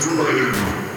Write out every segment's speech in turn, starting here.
Cumhurbaşkanı.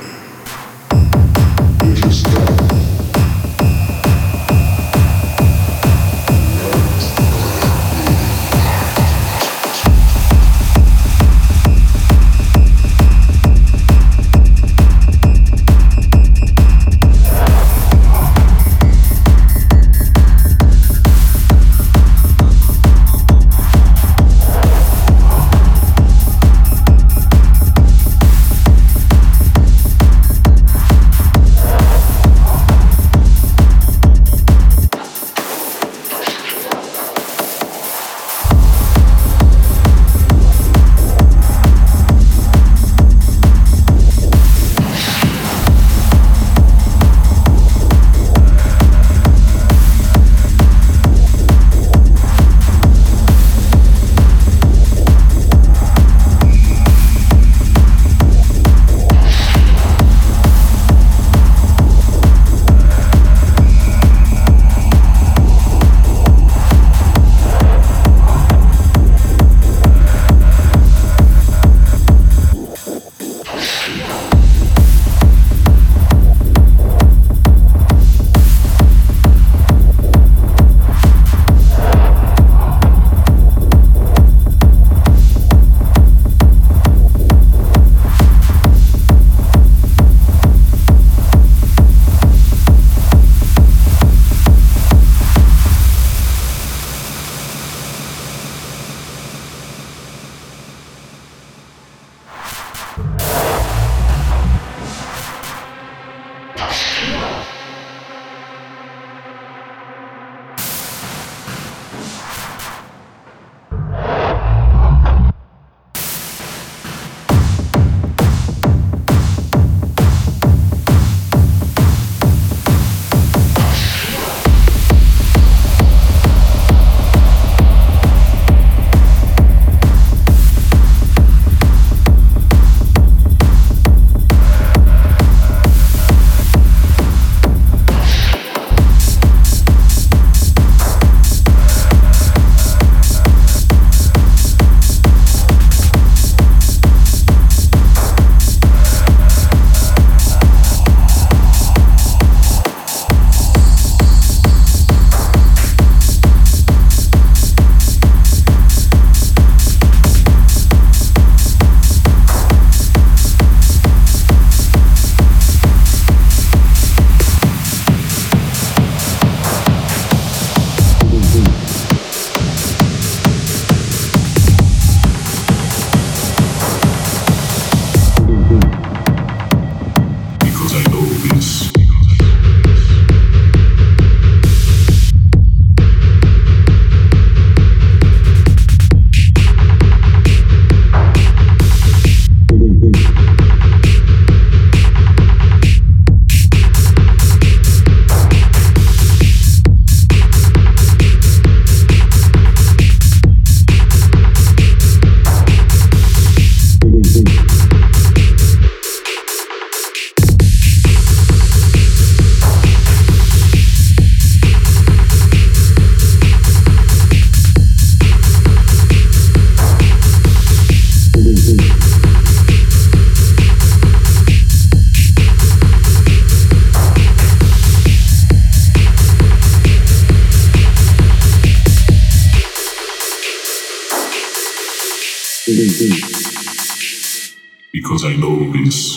I know this.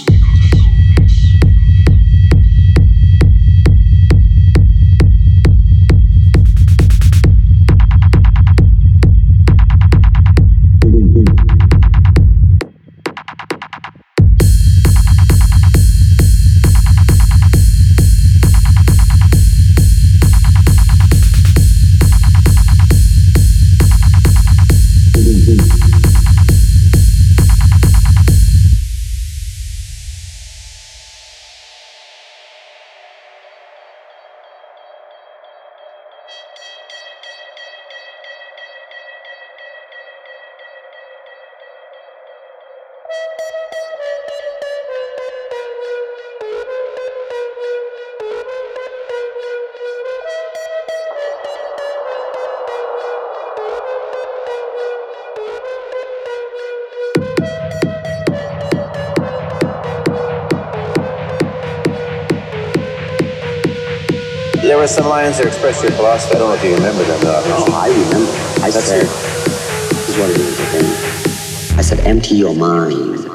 Were some lines that expressed your philosophy. I don't know if you remember them. Though. Oh, I remember. I That's said, this is what it is again. I said, empty your mind.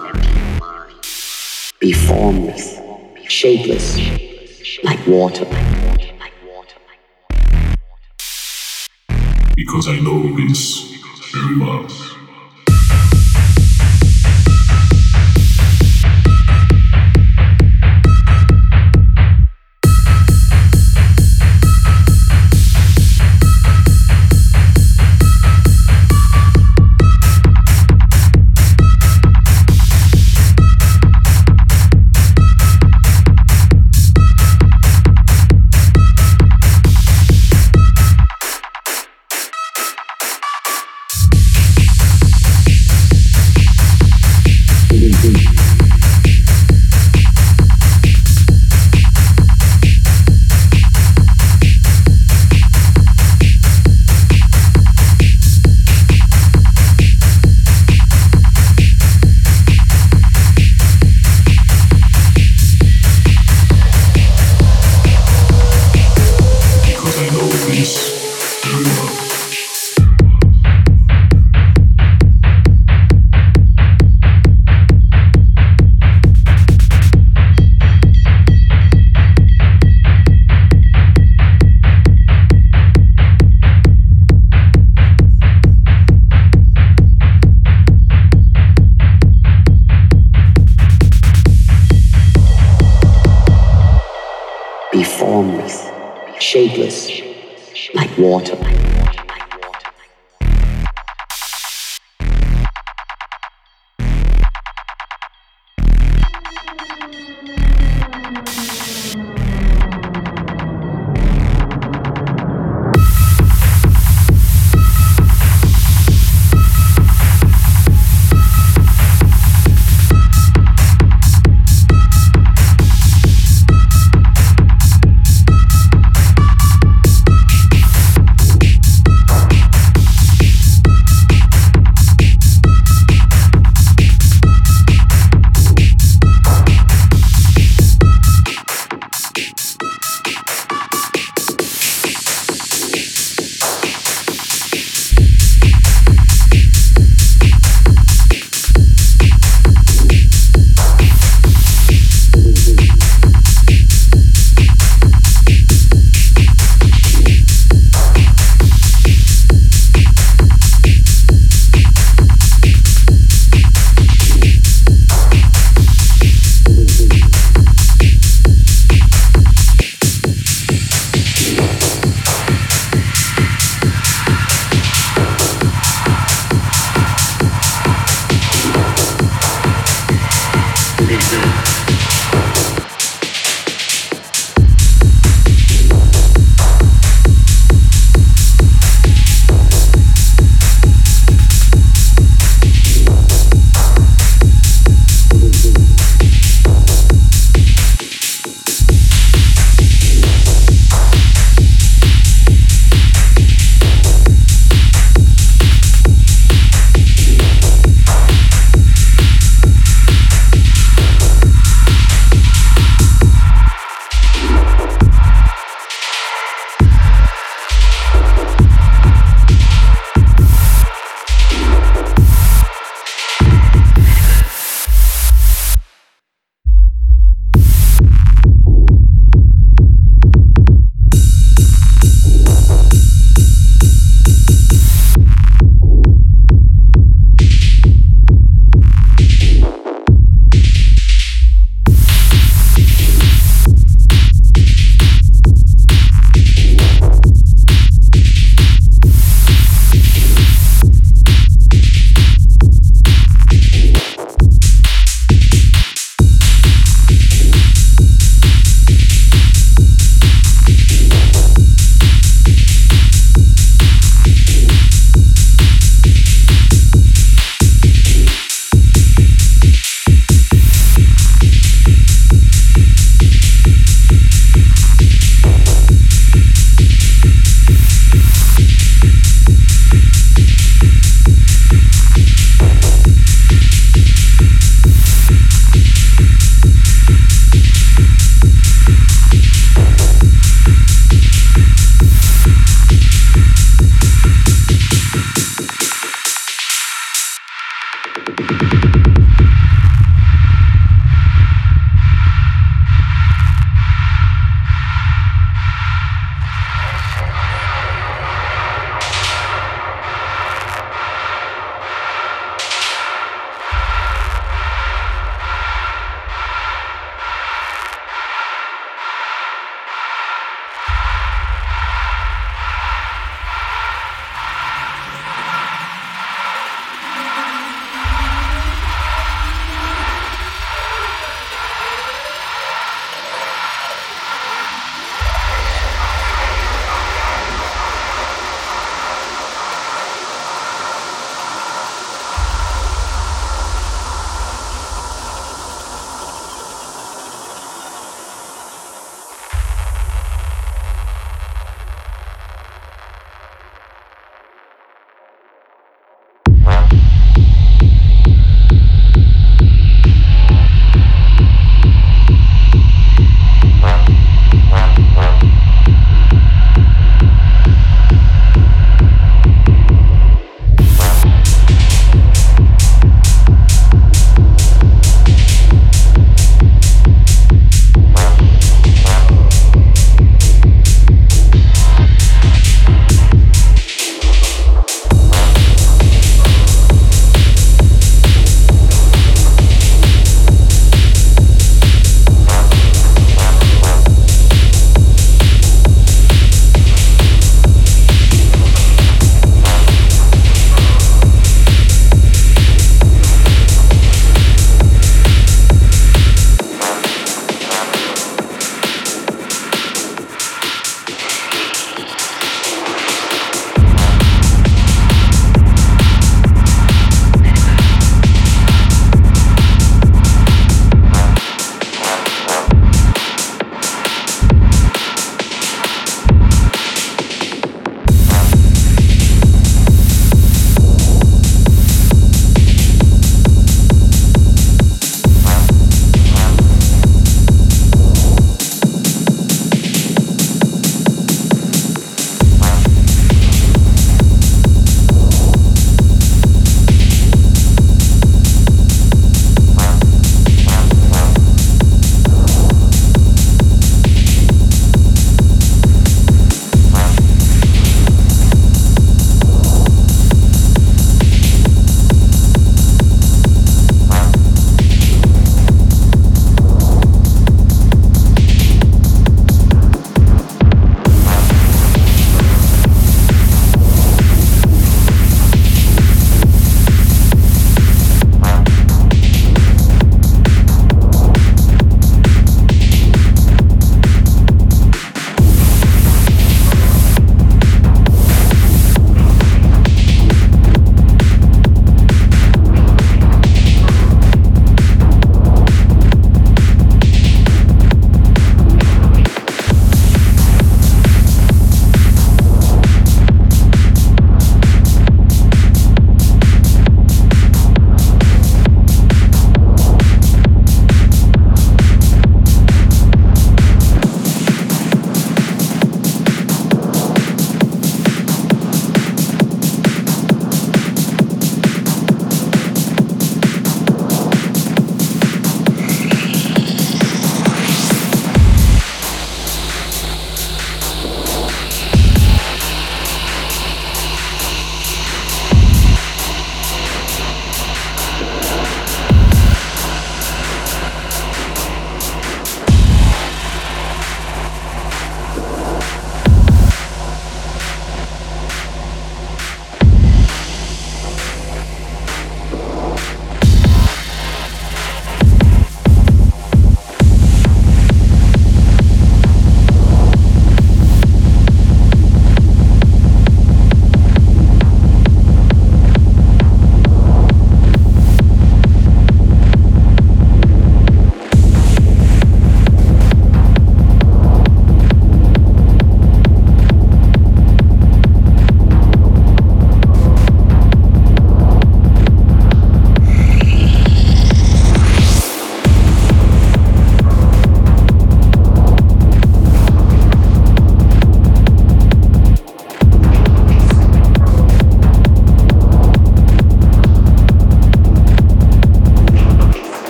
Be formless, shapeless, like water. Because I know this very well.